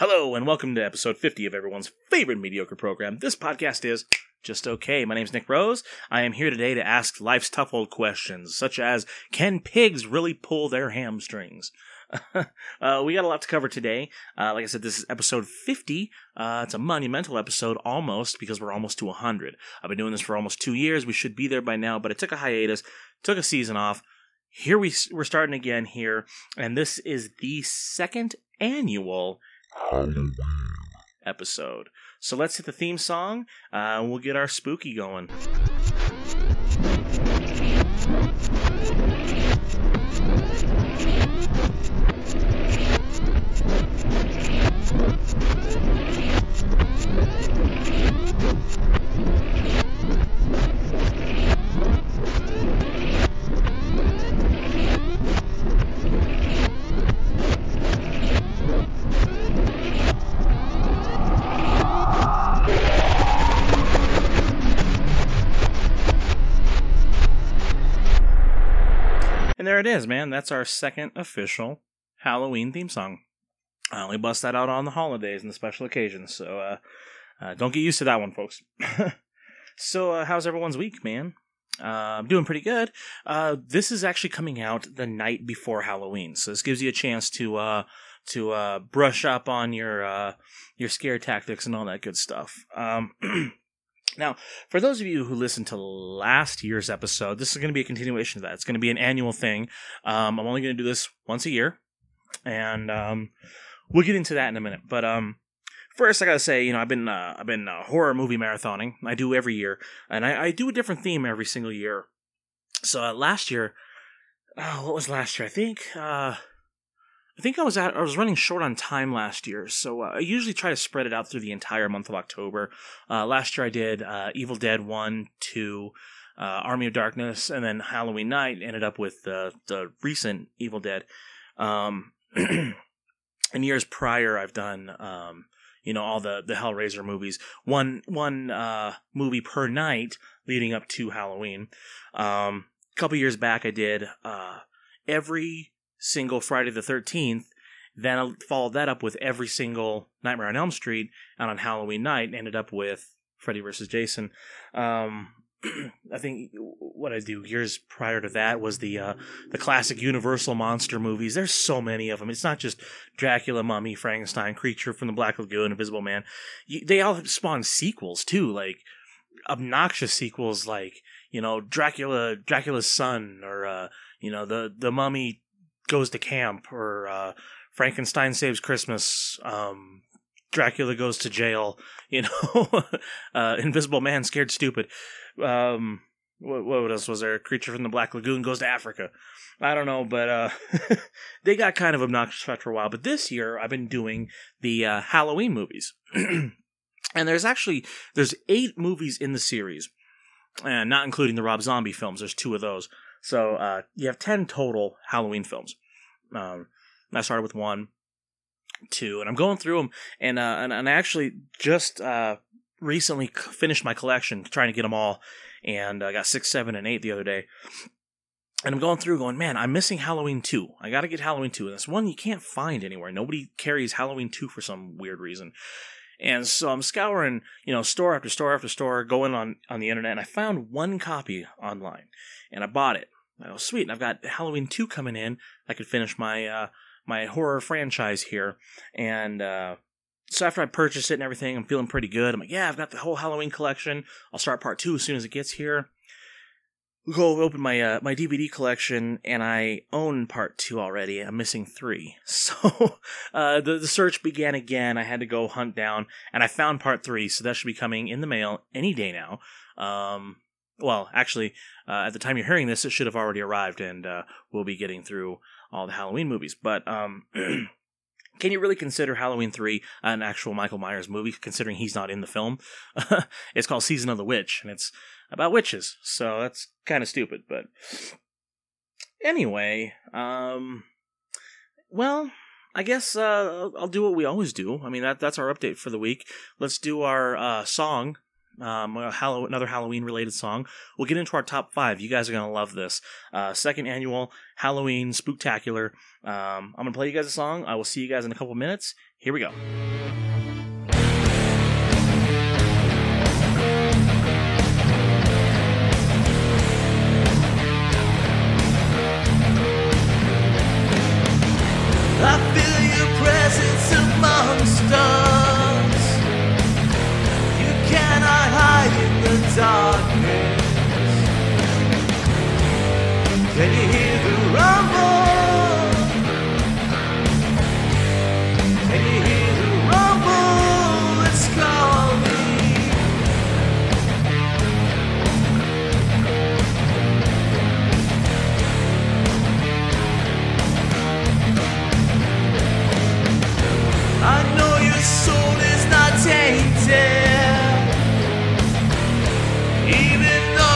Hello, and welcome to episode 50 of everyone's favorite mediocre program. This podcast is just okay. My name's Nick Rose. I am here today to ask life's tough old questions, such as Can pigs really pull their hamstrings? uh, we got a lot to cover today. Uh, like I said, this is episode 50. Uh, it's a monumental episode almost because we're almost to 100. I've been doing this for almost two years. We should be there by now, but it took a hiatus, took a season off. Here we, we're starting again here, and this is the second annual episode. So let's hit the theme song. Uh, we'll get our spooky going. There it is, man. That's our second official Halloween theme song. I only bust that out on the holidays and the special occasions, so uh, uh, don't get used to that one, folks. so, uh, how's everyone's week, man? Uh, I'm doing pretty good. Uh, this is actually coming out the night before Halloween, so this gives you a chance to uh, to uh, brush up on your uh, your scare tactics and all that good stuff. Um, now, for those of you who listened to last year's episode, this is going to be a continuation of that. It's going to be an annual thing. Um, I'm only going to do this once a year, and um, we'll get into that in a minute. But um, first, I gotta say, you know, I've been uh, I've been uh, horror movie marathoning. I do every year, and I, I do a different theme every single year. So uh, last year, oh, what was last year? I think uh, I think I was at I was running short on time last year, so uh, I usually try to spread it out through the entire month of October. Uh, last year I did uh, Evil Dead one, two, uh, Army of Darkness, and then Halloween Night. Ended up with the the recent Evil Dead. Um, in years prior, I've done um, you know all the the Hellraiser movies, one one uh, movie per night leading up to Halloween. Um, a couple years back, I did uh, every single Friday the 13th. Then I followed that up with every single Nightmare on Elm Street, and on Halloween night ended up with Freddy vs. Jason. Um, I think what I do years prior to that was the uh, the classic Universal monster movies. There's so many of them. It's not just Dracula, Mummy, Frankenstein, Creature from the Black Lagoon, Invisible Man. You, they all spawn sequels too, like obnoxious sequels, like you know Dracula, Dracula's son, or uh, you know the the Mummy goes to camp, or uh, Frankenstein saves Christmas. Um, Dracula goes to jail. You know, uh, Invisible Man scared stupid. Um, what, what else was there? Creature from the Black Lagoon goes to Africa. I don't know, but uh, they got kind of obnoxious for a while. But this year, I've been doing the uh, Halloween movies, and there's actually there's eight movies in the series, and not including the Rob Zombie films. There's two of those, so uh, you have ten total Halloween films. Um, I started with one, two, and I'm going through them, and uh, and, and I actually just uh, recently finished my collection, trying to get them all, and I got six, seven, and eight the other day. And I'm going through, going, man, I'm missing Halloween two. I got to get Halloween two, and this one you can't find anywhere. Nobody carries Halloween two for some weird reason. And so I'm scouring, you know, store after store after store, going on on the internet, and I found one copy online, and I bought it. I go, sweet, and I've got Halloween two coming in. I could finish my uh, my horror franchise here, and uh, so after I purchase it and everything, I'm feeling pretty good. I'm like, yeah, I've got the whole Halloween collection. I'll start part two as soon as it gets here. Go open my uh, my DVD collection, and I own part two already. I'm missing three, so uh, the the search began again. I had to go hunt down, and I found part three. So that should be coming in the mail any day now. Um, well, actually, uh, at the time you're hearing this, it should have already arrived, and uh, we'll be getting through all the Halloween movies. But um, can you really consider Halloween 3 an actual Michael Myers movie, considering he's not in the film? it's called Season of the Witch, and it's about witches, so that's kind of stupid. But anyway, um, well, I guess uh, I'll do what we always do. I mean, that that's our update for the week. Let's do our uh, song um, another Halloween related song. We'll get into our top five. You guys are gonna love this. Uh, second annual Halloween Spooktacular. Um, I'm gonna play you guys a song. I will see you guys in a couple minutes. Here we go.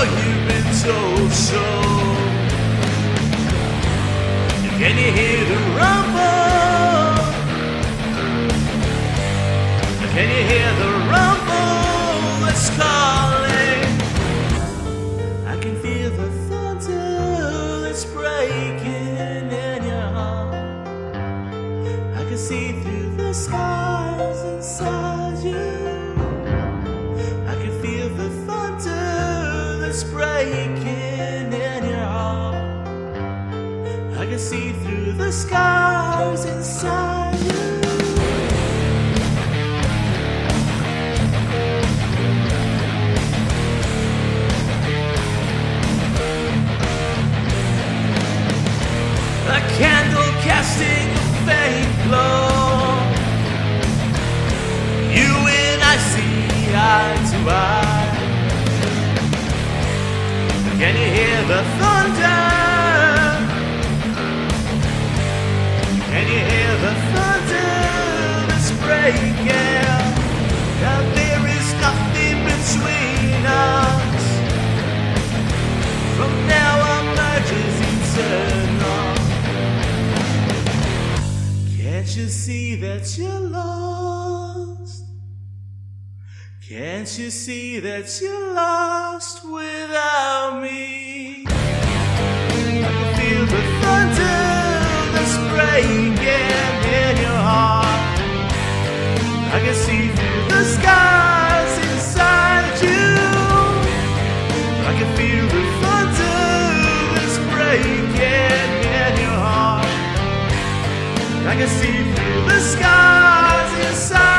Oh, you've been told so. Can you hear the rumble? Can you hear the rumble? It's calling. Can't you see that you're lost? Can't you see that you're lost without me? I can feel the thunder that's breaking in your heart. I can see through the skies inside you. I can feel the thunder that's breaking in your heart. I can see skies inside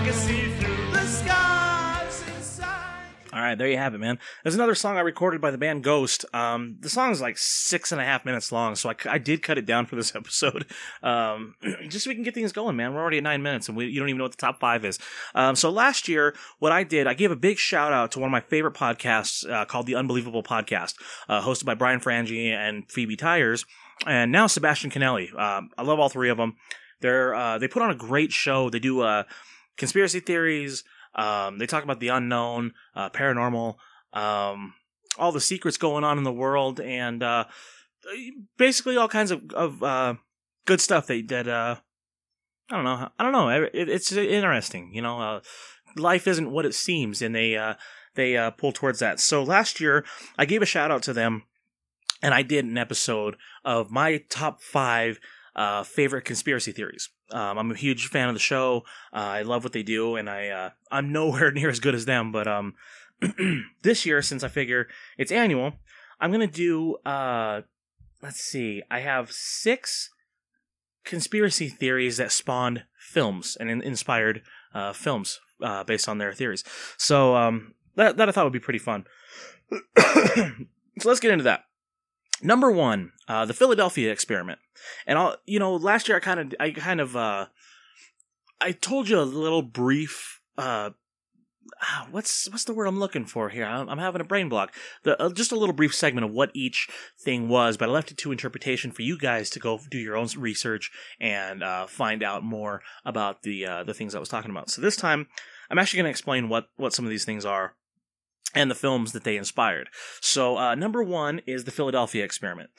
I can see through the skies inside. All right, there you have it, man. There's another song I recorded by the band Ghost. Um, the song is like six and a half minutes long, so I, I did cut it down for this episode, um, just so we can get things going, man. We're already at nine minutes, and we, you don't even know what the top five is. Um, so last year, what I did, I gave a big shout out to one of my favorite podcasts uh, called The Unbelievable Podcast, uh, hosted by Brian Frangie and Phoebe Tyers, and now Sebastian Canelli. Um, I love all three of them. They're uh, they put on a great show. They do uh, conspiracy theories. Um, they talk about the unknown, uh, paranormal, um, all the secrets going on in the world, and uh, basically all kinds of, of uh, good stuff that that uh, I don't know. I don't know. It, it's interesting, you know. Uh, life isn't what it seems, and they uh, they uh, pull towards that. So last year, I gave a shout out to them, and I did an episode of my top five uh, favorite conspiracy theories. Um, I'm a huge fan of the show. Uh, I love what they do, and I uh, I'm nowhere near as good as them. But um, this year, since I figure it's annual, I'm gonna do. Uh, let's see. I have six conspiracy theories that spawned films and in- inspired uh, films uh, based on their theories. So um, that that I thought would be pretty fun. so let's get into that. Number one, uh, the Philadelphia experiment, and I'll you know last year I kind of I kind of uh, I told you a little brief. Uh, ah, what's what's the word I'm looking for here? I'm, I'm having a brain block. The uh, just a little brief segment of what each thing was, but I left it to interpretation for you guys to go do your own research and uh, find out more about the uh, the things I was talking about. So this time, I'm actually going to explain what what some of these things are and the films that they inspired. So, uh, number one is the Philadelphia experiment.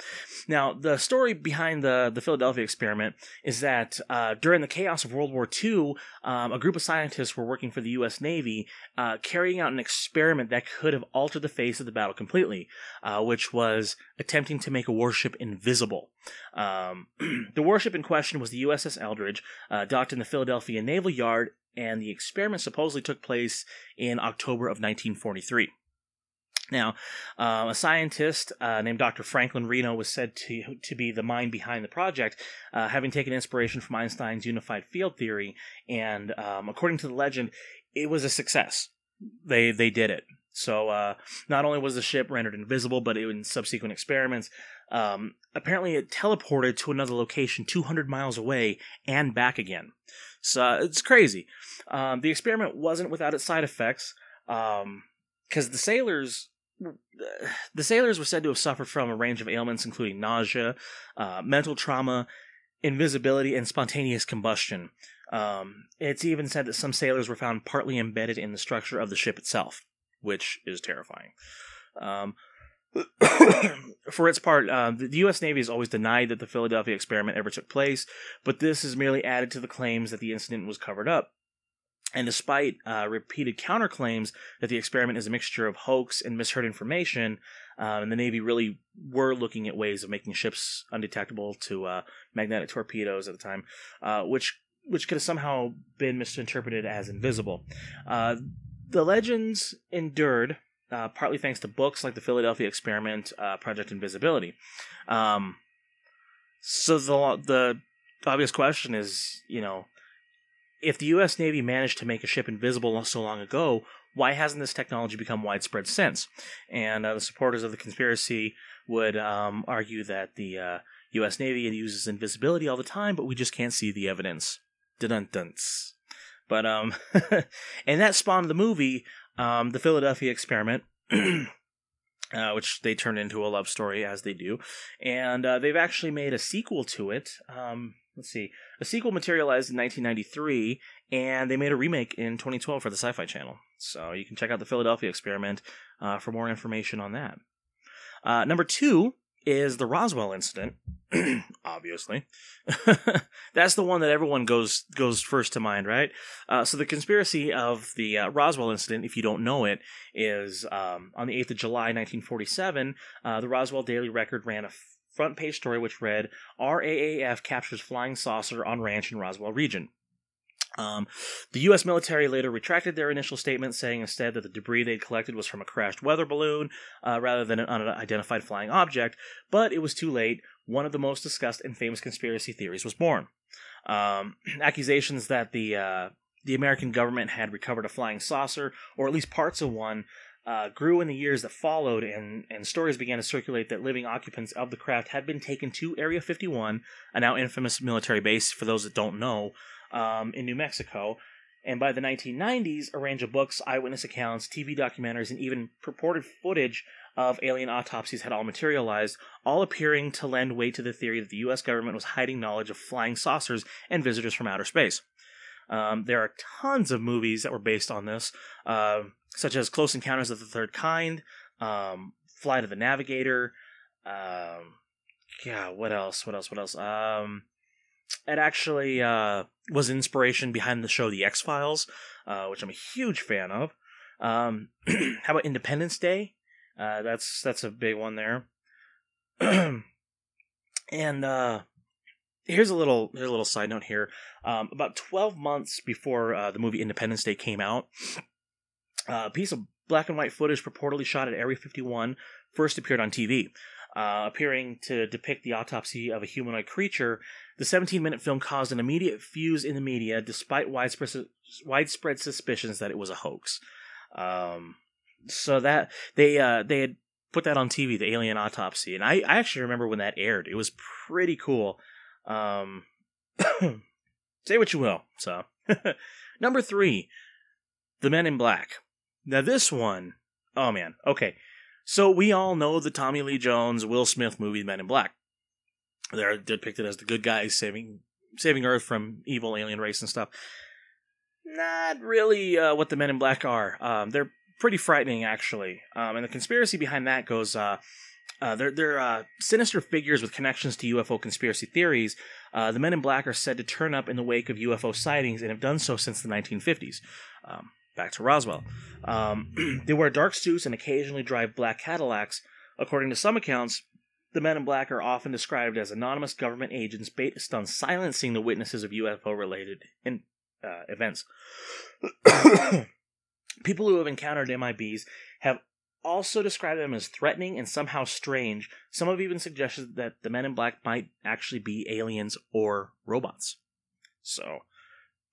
Now, the story behind the, the Philadelphia experiment is that uh, during the chaos of World War II, um, a group of scientists were working for the U.S. Navy, uh, carrying out an experiment that could have altered the face of the battle completely, uh, which was attempting to make a warship invisible. Um, the warship in question was the USS Eldridge, uh, docked in the Philadelphia Naval Yard and the experiment supposedly took place in October of 1943. Now, uh, a scientist uh, named Dr. Franklin Reno was said to, to be the mind behind the project, uh, having taken inspiration from Einstein's unified field theory. And um, according to the legend, it was a success. They they did it. So uh, not only was the ship rendered invisible, but in subsequent experiments, um, apparently it teleported to another location 200 miles away and back again. So uh, it's crazy. Um, the experiment wasn't without its side effects, because um, the sailors. The sailors were said to have suffered from a range of ailments, including nausea, uh, mental trauma, invisibility, and spontaneous combustion. Um, it's even said that some sailors were found partly embedded in the structure of the ship itself, which is terrifying. Um, for its part, uh, the U.S. Navy has always denied that the Philadelphia experiment ever took place, but this is merely added to the claims that the incident was covered up. And despite uh, repeated counterclaims that the experiment is a mixture of hoax and misheard information, and the Navy really were looking at ways of making ships undetectable to uh, magnetic torpedoes at the time, uh, which which could have somehow been misinterpreted as invisible. Uh, the legends endured uh, partly thanks to books like the Philadelphia Experiment, uh, Project Invisibility. Um, so the the obvious question is, you know, if the U.S. Navy managed to make a ship invisible so long ago, why hasn't this technology become widespread since? And uh, the supporters of the conspiracy would um, argue that the uh, U.S. Navy uses invisibility all the time, but we just can't see the evidence. dun But um, and that spawned the movie um, the Philadelphia Experiment. Uh, which they turned into a love story as they do, and uh, they've actually made a sequel to it. Um, let's see, a sequel materialized in 1993, and they made a remake in 2012 for the Sci-Fi Channel. So you can check out the Philadelphia Experiment uh, for more information on that. Uh, number two is the Roswell incident. Obviously, that's the one that everyone goes goes first to mind, right? Uh, so the conspiracy of the uh, Roswell incident, if you don't know it, is um, on the eighth of July, 1947. Uh, the Roswell Daily Record ran a front page story which read RAAF captures flying saucer on ranch in Roswell region. Um, the U.S. military later retracted their initial statement, saying instead that the debris they'd collected was from a crashed weather balloon uh, rather than an unidentified flying object, but it was too late. One of the most discussed and famous conspiracy theories was born. Um, accusations that the uh, the American government had recovered a flying saucer, or at least parts of one, uh, grew in the years that followed, and, and stories began to circulate that living occupants of the craft had been taken to Area 51, a now infamous military base, for those that don't know, um, in New Mexico. And by the 1990s, a range of books, eyewitness accounts, TV documentaries, and even purported footage of alien autopsies had all materialized, all appearing to lend weight to the theory that the U.S. government was hiding knowledge of flying saucers and visitors from outer space. Um, there are tons of movies that were based on this, uh, such as Close Encounters of the Third Kind, um, Flight of the Navigator. Um, yeah, what else? What else? What else? Um, it actually uh, was inspiration behind the show The X Files, uh, which I'm a huge fan of. Um, how about Independence Day? Uh, that's that's a big one there. and uh, here's a little here's a little side note here. Um, about 12 months before uh, the movie Independence Day came out, uh, a piece of black and white footage purportedly shot at Area 51 first appeared on TV. Uh, appearing to depict the autopsy of a humanoid creature, the 17 minute film caused an immediate fuse in the media despite widespread, widespread suspicions that it was a hoax. Um, so that they uh, they had put that on TV, the alien autopsy, and I, I actually remember when that aired. It was pretty cool. Um, say what you will. So, number three, The Men in Black. Now this one, oh man, okay. So we all know the Tommy Lee Jones, Will Smith movie, Men in Black. They're depicted as the good guys saving saving Earth from evil alien race and stuff. Not really uh, what the Men in Black are. Um, they're pretty frightening, actually. Um, and the conspiracy behind that goes. Uh, uh, they're they're uh, sinister figures with connections to UFO conspiracy theories. Uh, the Men in Black are said to turn up in the wake of UFO sightings and have done so since the 1950s. Um, back to Roswell. Um, they wear dark suits and occasionally drive black Cadillacs. According to some accounts, the men in black are often described as anonymous government agents based on silencing the witnesses of UFO related in, uh, events. People who have encountered MIBs have also described them as threatening and somehow strange. Some have even suggested that the men in black might actually be aliens or robots. So,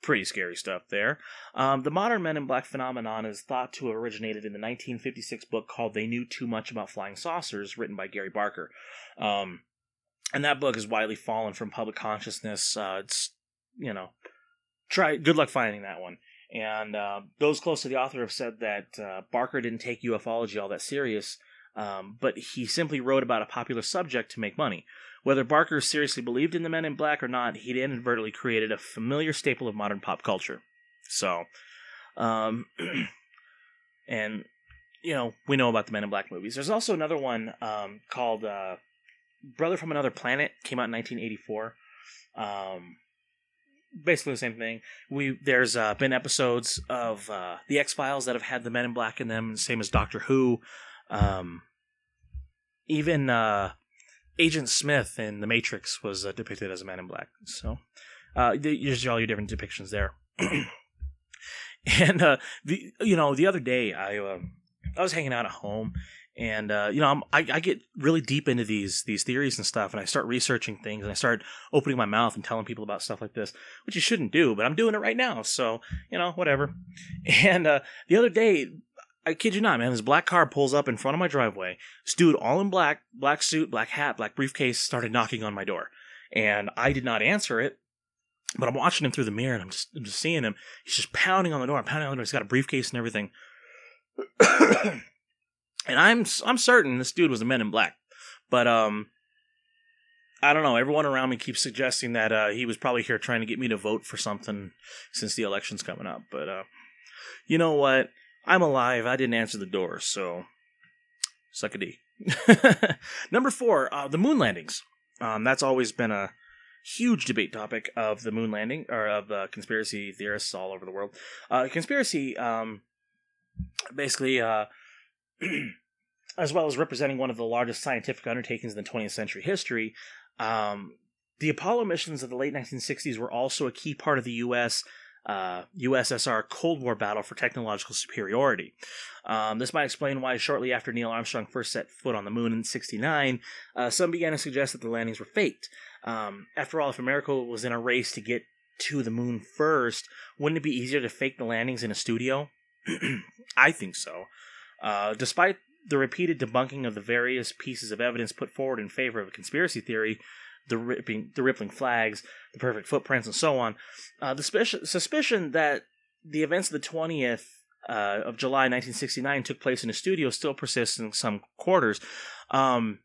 pretty scary stuff there. Um, the modern Men in Black phenomenon is thought to have originated in the 1956 book called They Knew Too Much About Flying Saucers, written by Gary Barker. Um, and that book has widely fallen from public consciousness. Uh, it's, you know, try, good luck finding that one. And uh, those close to the author have said that uh, Barker didn't take ufology all that serious, um, but he simply wrote about a popular subject to make money. Whether Barker seriously believed in the Men in Black or not, he'd inadvertently created a familiar staple of modern pop culture. So, um, and you know, we know about the Men in Black movies. There's also another one um, called uh, Brother from Another Planet. Came out in 1984. Um, basically the same thing. We there's uh, been episodes of uh, the X Files that have had the Men in Black in them, same as Doctor Who. Um, even uh, Agent Smith in The Matrix was uh, depicted as a Man in Black. So uh, there's all your different depictions there. and uh, the you know the other day I uh, I was hanging out at home and uh, you know I, I get really deep into these these theories and stuff and i start researching things and i start opening my mouth and telling people about stuff like this which you shouldn't do but i'm doing it right now so you know whatever and uh, the other day i kid you not man this black car pulls up in front of my driveway this dude all in black black suit black hat black briefcase started knocking on my door and i did not answer it but i'm watching him through the mirror and i'm just i'm just seeing him he's just pounding on the door I'm pounding on the door he's got a briefcase and everything and I'm I'm certain this dude was a Men in Black, but um, I don't know. Everyone around me keeps suggesting that uh, he was probably here trying to get me to vote for something since the election's coming up. But uh, you know what? I'm alive. I didn't answer the door, so suck a D. Number four, uh, the moon landings. Um, that's always been a huge debate topic of the moon landing or of uh, conspiracy theorists all over the world. Uh, conspiracy, um, basically, uh, as well as representing one of the largest scientific undertakings in the 20th century history. Um, the Apollo missions of the late 1960s were also a key part of the U.S. Uh, USSR Cold War battle for technological superiority. Um, this might explain why, shortly after Neil Armstrong first set foot on the moon in '69, uh, some began to suggest that the landings were faked. Um, after all, if America was in a race to get to the moon first, wouldn't it be easier to fake the landings in a studio? I think so. Uh, despite the repeated debunking of the various pieces of evidence put forward in favor of a conspiracy theory, the ripping, the rippling flags, the perfect footprints, and so on, uh, the suspicion, suspicion that the events of the twentieth uh, of July 1969 took place in a studio still persists in some quarters. Um,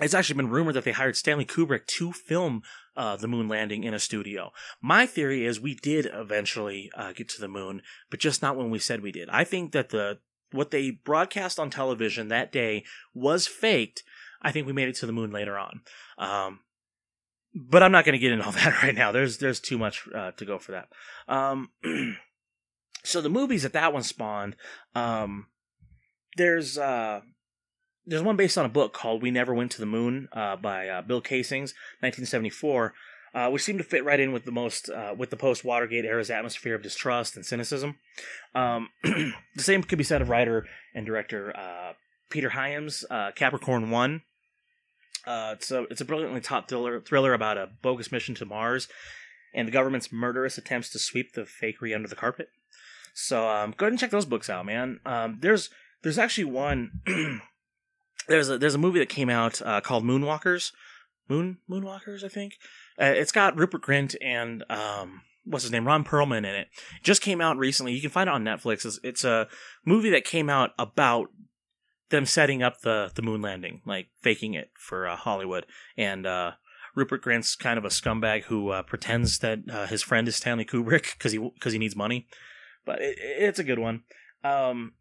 it's actually been rumored that they hired Stanley Kubrick to film uh, the moon landing in a studio. My theory is we did eventually uh, get to the moon, but just not when we said we did. I think that the what they broadcast on television that day was faked. I think we made it to the moon later on. Um, but I'm not going to get into all that right now. There's there's too much uh, to go for that. Um, so the movies that that one spawned, um, there's uh, there's one based on a book called "We Never Went to the Moon" uh, by uh, Bill Casings, 1974. uh, which seemed to fit right in with the most uh, with the post Watergate era's atmosphere of distrust and cynicism. Um, the same could be said of writer and director Peter Hyams' Capricorn One. Uh, it's a it's a brilliantly top thriller thriller about a bogus mission to Mars and the government's murderous attempts to sweep the fakery under the carpet. So um, go ahead and check those books out, man. Um, there's there's actually one. there's a there's a movie that came out uh, called Moonwalkers, Moon Moonwalkers, I think. Uh, it's got Rupert Grint and um, what's his name, Ron Perlman in it. Just came out recently. You can find it on Netflix. It's, it's a movie that came out about them setting up the the moon landing, like faking it for uh, Hollywood. And uh, Rupert Grint's kind of a scumbag who uh, pretends that uh, his friend is Stanley Kubrick because he because he needs money. But it, it's a good one. Um,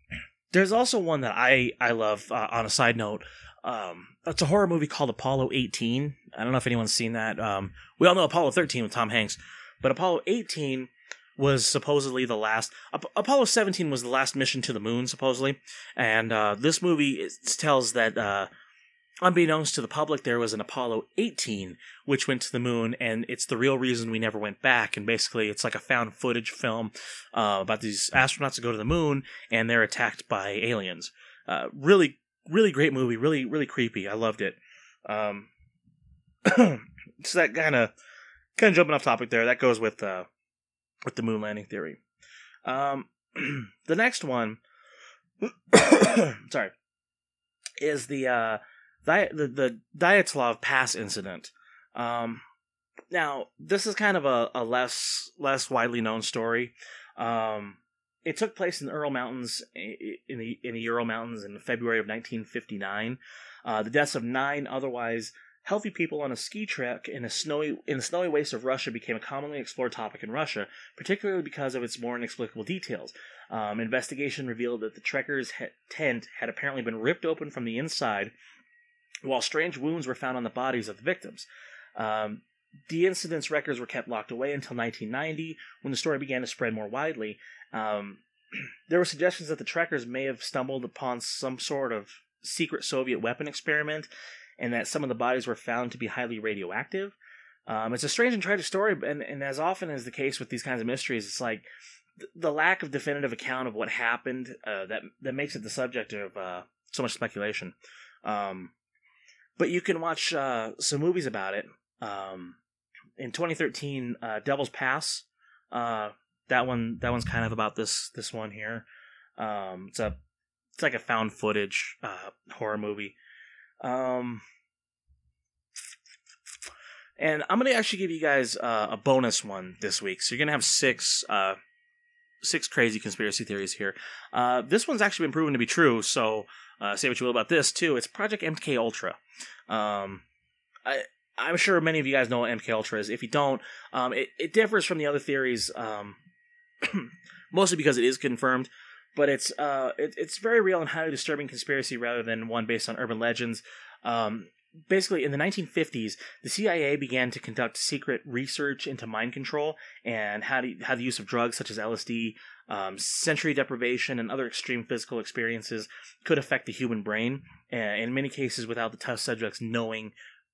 there's also one that I I love. Uh, on a side note, um, it's a horror movie called Apollo 18. I don't know if anyone's seen that. Um, we all know Apollo 13 with Tom Hanks, but Apollo 18 was supposedly the last. Ap- Apollo 17 was the last mission to the moon, supposedly, and uh, this movie tells that. Uh, Unbeknownst to the public, there was an Apollo 18 which went to the moon, and it's the real reason we never went back. And basically, it's like a found footage film uh, about these astronauts that go to the moon and they're attacked by aliens. Uh, really, really great movie. Really, really creepy. I loved it. Um, so that kind of kind of jumping off topic there. That goes with uh, with the moon landing theory. Um, the next one, sorry, is the uh, Di- the the Dyatlov Pass incident. Um, now this is kind of a, a less less widely known story. Um, it took place in the Ural Mountains in the in the Ural Mountains in February of 1959. Uh, the deaths of nine otherwise healthy people on a ski trek in a snowy in the snowy waste of Russia became a commonly explored topic in Russia, particularly because of its more inexplicable details. Um, investigation revealed that the trekkers' he- tent had apparently been ripped open from the inside, while strange wounds were found on the bodies of the victims. Um, the incident's records were kept locked away until 1990, when the story began to spread more widely. Um, there were suggestions that the trekkers may have stumbled upon some sort of secret Soviet weapon experiment, and that some of the bodies were found to be highly radioactive. Um, it's a strange and tragic story, and, and as often is the case with these kinds of mysteries, it's like th- the lack of definitive account of what happened uh, that that makes it the subject of uh, so much speculation. Um, but you can watch uh, some movies about it. Um, in 2013, uh, Devil's Pass. Uh, that one, that one's kind of about this this one here. Um, it's a it's like a found footage uh, horror movie. Um, and I'm gonna actually give you guys uh, a bonus one this week. So you're gonna have six uh, six crazy conspiracy theories here. Uh, this one's actually been proven to be true. So uh, say what you will about this too. It's Project MK Ultra. Um, I I'm sure many of you guys know what MK Ultra is. If you don't, um, it, it differs from the other theories, um, mostly because it is confirmed. But it's uh, it, it's very real and highly disturbing conspiracy rather than one based on urban legends. Um, basically, in the 1950s, the CIA began to conduct secret research into mind control and how to, how the use of drugs such as LSD, um, sensory deprivation, and other extreme physical experiences could affect the human brain. uh, In many cases, without the test subjects knowing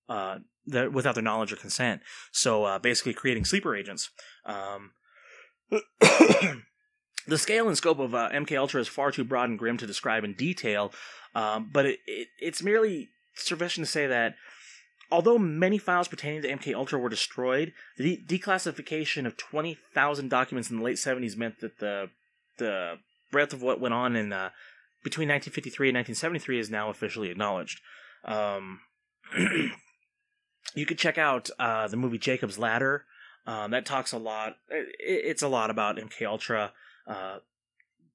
uh, without their knowledge or consent. So uh, basically, creating sleeper agents. Um, the scale and scope of uh, MK Ultra is far too broad and grim to describe in detail, um, but it, it, it's merely sufficient to say that although many files pertaining to MK Ultra were destroyed, the de- declassification of twenty thousand documents in the late seventies meant that the the breadth of what went on in uh, between 1953 and 1973 is now officially acknowledged. Um, you could check out uh, the movie Jacob's Ladder. Um, that talks a lot. It, it's a lot about MK Ultra. Uh,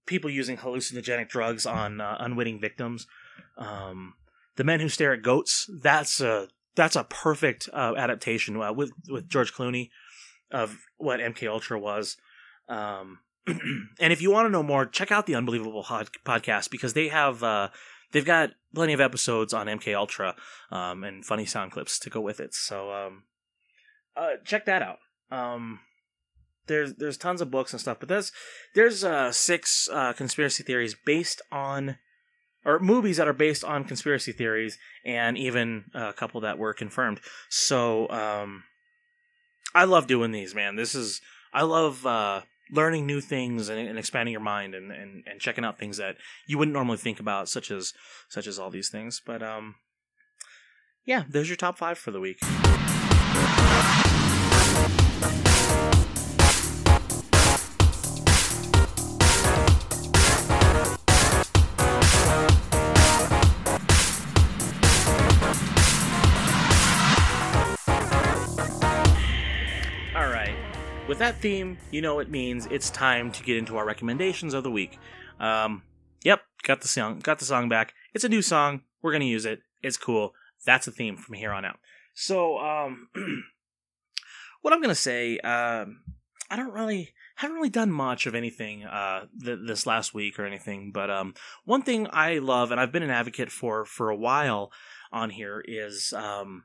people using hallucinogenic drugs on uh, unwitting victims. Um, the Men Who Stare at Goats. That's a that's a perfect uh, adaptation uh, with with George Clooney of what MK Ultra was. Um, and if you want to know more, check out the Unbelievable Pod- podcast because they have uh, they've got plenty of episodes on MK Ultra um, and funny sound clips to go with it. So um, uh, check that out. Um, there's there's tons of books and stuff, but there's there's uh, six uh, conspiracy theories based on or movies that are based on conspiracy theories, and even a couple that were confirmed. So um, I love doing these, man. This is I love uh, learning new things and, and expanding your mind and, and, and checking out things that you wouldn't normally think about, such as such as all these things. But um, yeah, there's your top five for the week. All right. With that theme, you know it means it's time to get into our recommendations of the week. Um, yep, got the song, got the song back. It's a new song. We're gonna use it. It's cool. That's the theme from here on out. So, um, what I'm gonna say, um, I don't really haven't really done much of anything uh th- this last week or anything, but um, one thing I love and I've been an advocate for for a while on here is um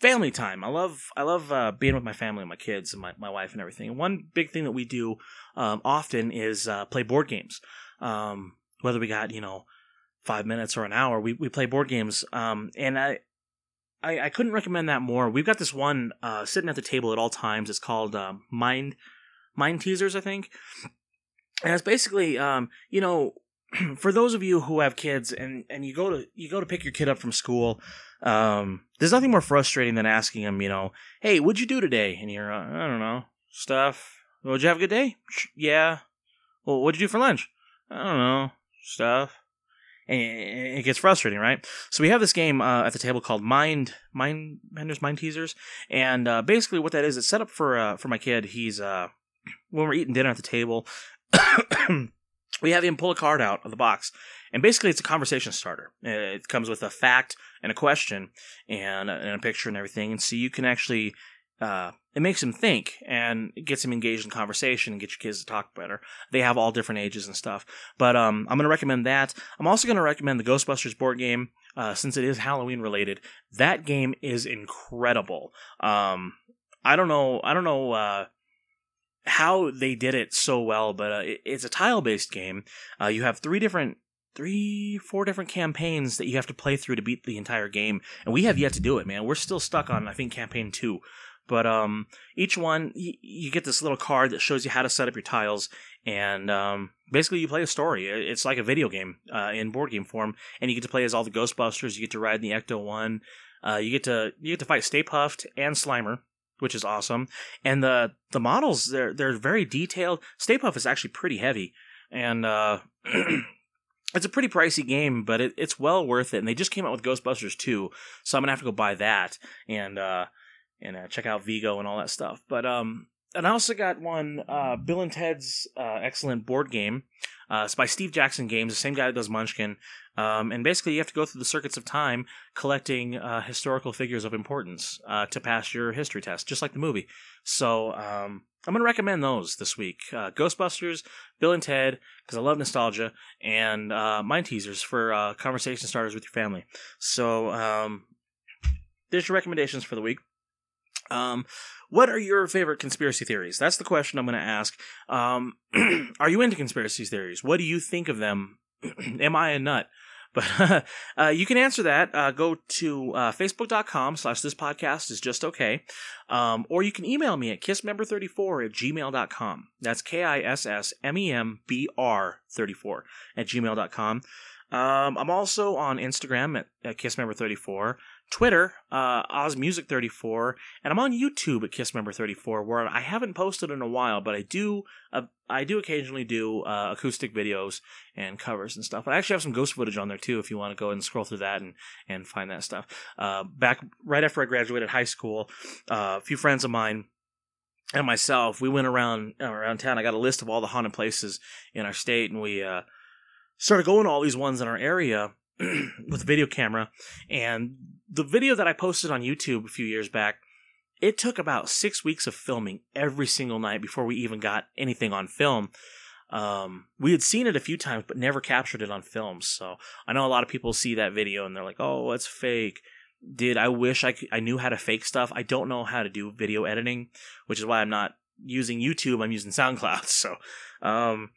family time. I love I love uh, being with my family and my kids and my, my wife and everything. And one big thing that we do um, often is uh, play board games. Um, whether we got you know five minutes or an hour, we we play board games. Um, and I, I I couldn't recommend that more. We've got this one uh, sitting at the table at all times. It's called um, Mind Mind Teasers, I think. And it's basically um, you know for those of you who have kids and and you go to you go to pick your kid up from school um, there's nothing more frustrating than asking them, you know, hey, what'd you do today? And you're, uh, I don't know, stuff. Well, did you have a good day? Yeah. Well, what'd you do for lunch? I don't know, stuff. And it gets frustrating, right? So we have this game uh, at the table called Mind Mind Benders Mind Teasers, and uh, basically what that is, it's set up for uh, for my kid. He's uh, when we're eating dinner at the table, we have him pull a card out of the box, and basically it's a conversation starter. It comes with a fact and a question and a, and a picture and everything, and so you can actually uh, it makes him think and gets him engaged in conversation and get your kids to talk better. They have all different ages and stuff, but um, I'm going to recommend that. I'm also going to recommend the Ghostbusters board game uh, since it is Halloween related. That game is incredible. Um, I don't know. I don't know. Uh, how they did it so well, but uh, it, it's a tile based game. Uh, you have three different, three, four different campaigns that you have to play through to beat the entire game, and we have yet to do it, man. We're still stuck on I think campaign two, but um, each one you, you get this little card that shows you how to set up your tiles, and um, basically you play a story. It's like a video game uh, in board game form, and you get to play as all the Ghostbusters. You get to ride in the Ecto One. Uh, you get to you get to fight Stay Puft and Slimer, which is awesome. And the the models they're they're very detailed. Stay Puft is actually pretty heavy, and uh, it's a pretty pricey game, but it, it's well worth it. And they just came out with Ghostbusters 2, so I'm gonna have to go buy that and uh, and uh, check out Vigo and all that stuff. But um, and I also got one uh, Bill and Ted's uh, excellent board game. Uh, it's by Steve Jackson Games, the same guy that does Munchkin. Um, and basically, you have to go through the circuits of time collecting uh, historical figures of importance uh, to pass your history test, just like the movie. So um, I'm going to recommend those this week: uh, Ghostbusters, Bill and Ted, because I love nostalgia, and uh, Mind Teasers for uh, conversation starters with your family. So um, there's your recommendations for the week. Um, what are your favorite conspiracy theories? That's the question I'm going to ask. Um, are you into conspiracy theories? What do you think of them? Am I a nut? But uh, you can answer that. Uh, go to uh, facebook.com slash this podcast is just okay. Um, or you can email me at kissmember34 at gmail.com. That's K I S S M E M B R 34 at gmail.com. Um, I'm also on Instagram at, at kissmember34, Twitter, uh, OzMusic34, and I'm on YouTube at KissMember34, where I haven't posted in a while, but I do uh, I do occasionally do uh, acoustic videos and covers and stuff. I actually have some ghost footage on there too, if you want to go and scroll through that and and find that stuff. Uh, back right after I graduated high school, uh, a few friends of mine and myself, we went around around town. I got a list of all the haunted places in our state, and we uh, started going to all these ones in our area with a video camera. And the video that I posted on YouTube a few years back, it took about six weeks of filming every single night before we even got anything on film. Um, we had seen it a few times, but never captured it on film. So I know a lot of people see that video and they're like, "Oh, it's fake." Did I wish I could, I knew how to fake stuff? I don't know how to do video editing, which is why I'm not using YouTube. I'm using SoundCloud. So, um,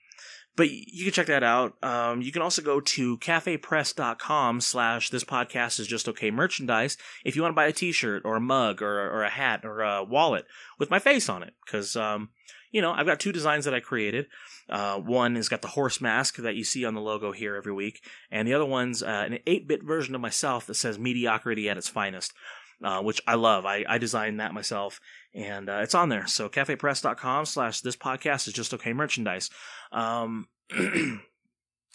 but you can check that out. Um, you can also go to cafepress.com slash this podcast is just okay merchandise if you want to buy a t-shirt or a mug or, or a hat or a wallet with my face on it. Cause, um, you know, I've got two designs that I created. Uh, one has got the horse mask that you see on the logo here every week, and the other one's uh, an 8 bit version of myself that says mediocrity at its finest, uh, which I love. I, I designed that myself, and uh, it's on there. So, cafepress.com slash this podcast is just okay merchandise. Um,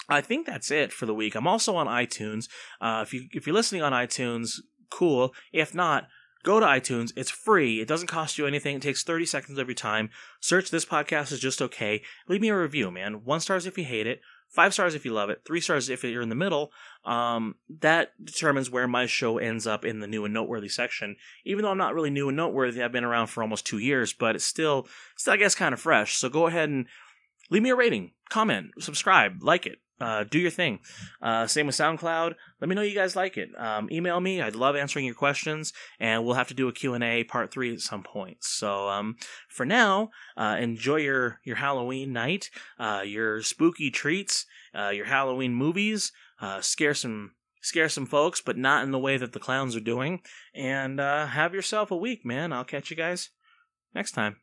I think that's it for the week. I'm also on iTunes. Uh, if you if you're listening on iTunes, cool. If not, go to iTunes. It's free. It doesn't cost you anything. It takes 30 seconds of your time. Search this podcast is just okay. Leave me a review, man. One stars if you hate it. Five stars if you love it. Three stars if you're in the middle. Um, that determines where my show ends up in the new and noteworthy section. Even though I'm not really new and noteworthy, I've been around for almost two years, but it's still, still I guess, kind of fresh. So go ahead and leave me a rating, comment, subscribe, like it. Uh, do your thing. Uh, same with SoundCloud. Let me know you guys like it. Um, email me. I'd love answering your questions, and we'll have to do a Q&A part three at some point. So um, for now, uh, enjoy your, your Halloween night, uh, your spooky treats, uh, your Halloween movies, uh, scare some scare some folks, but not in the way that the clowns are doing. And have yourself a week, man. I'll catch you guys next time.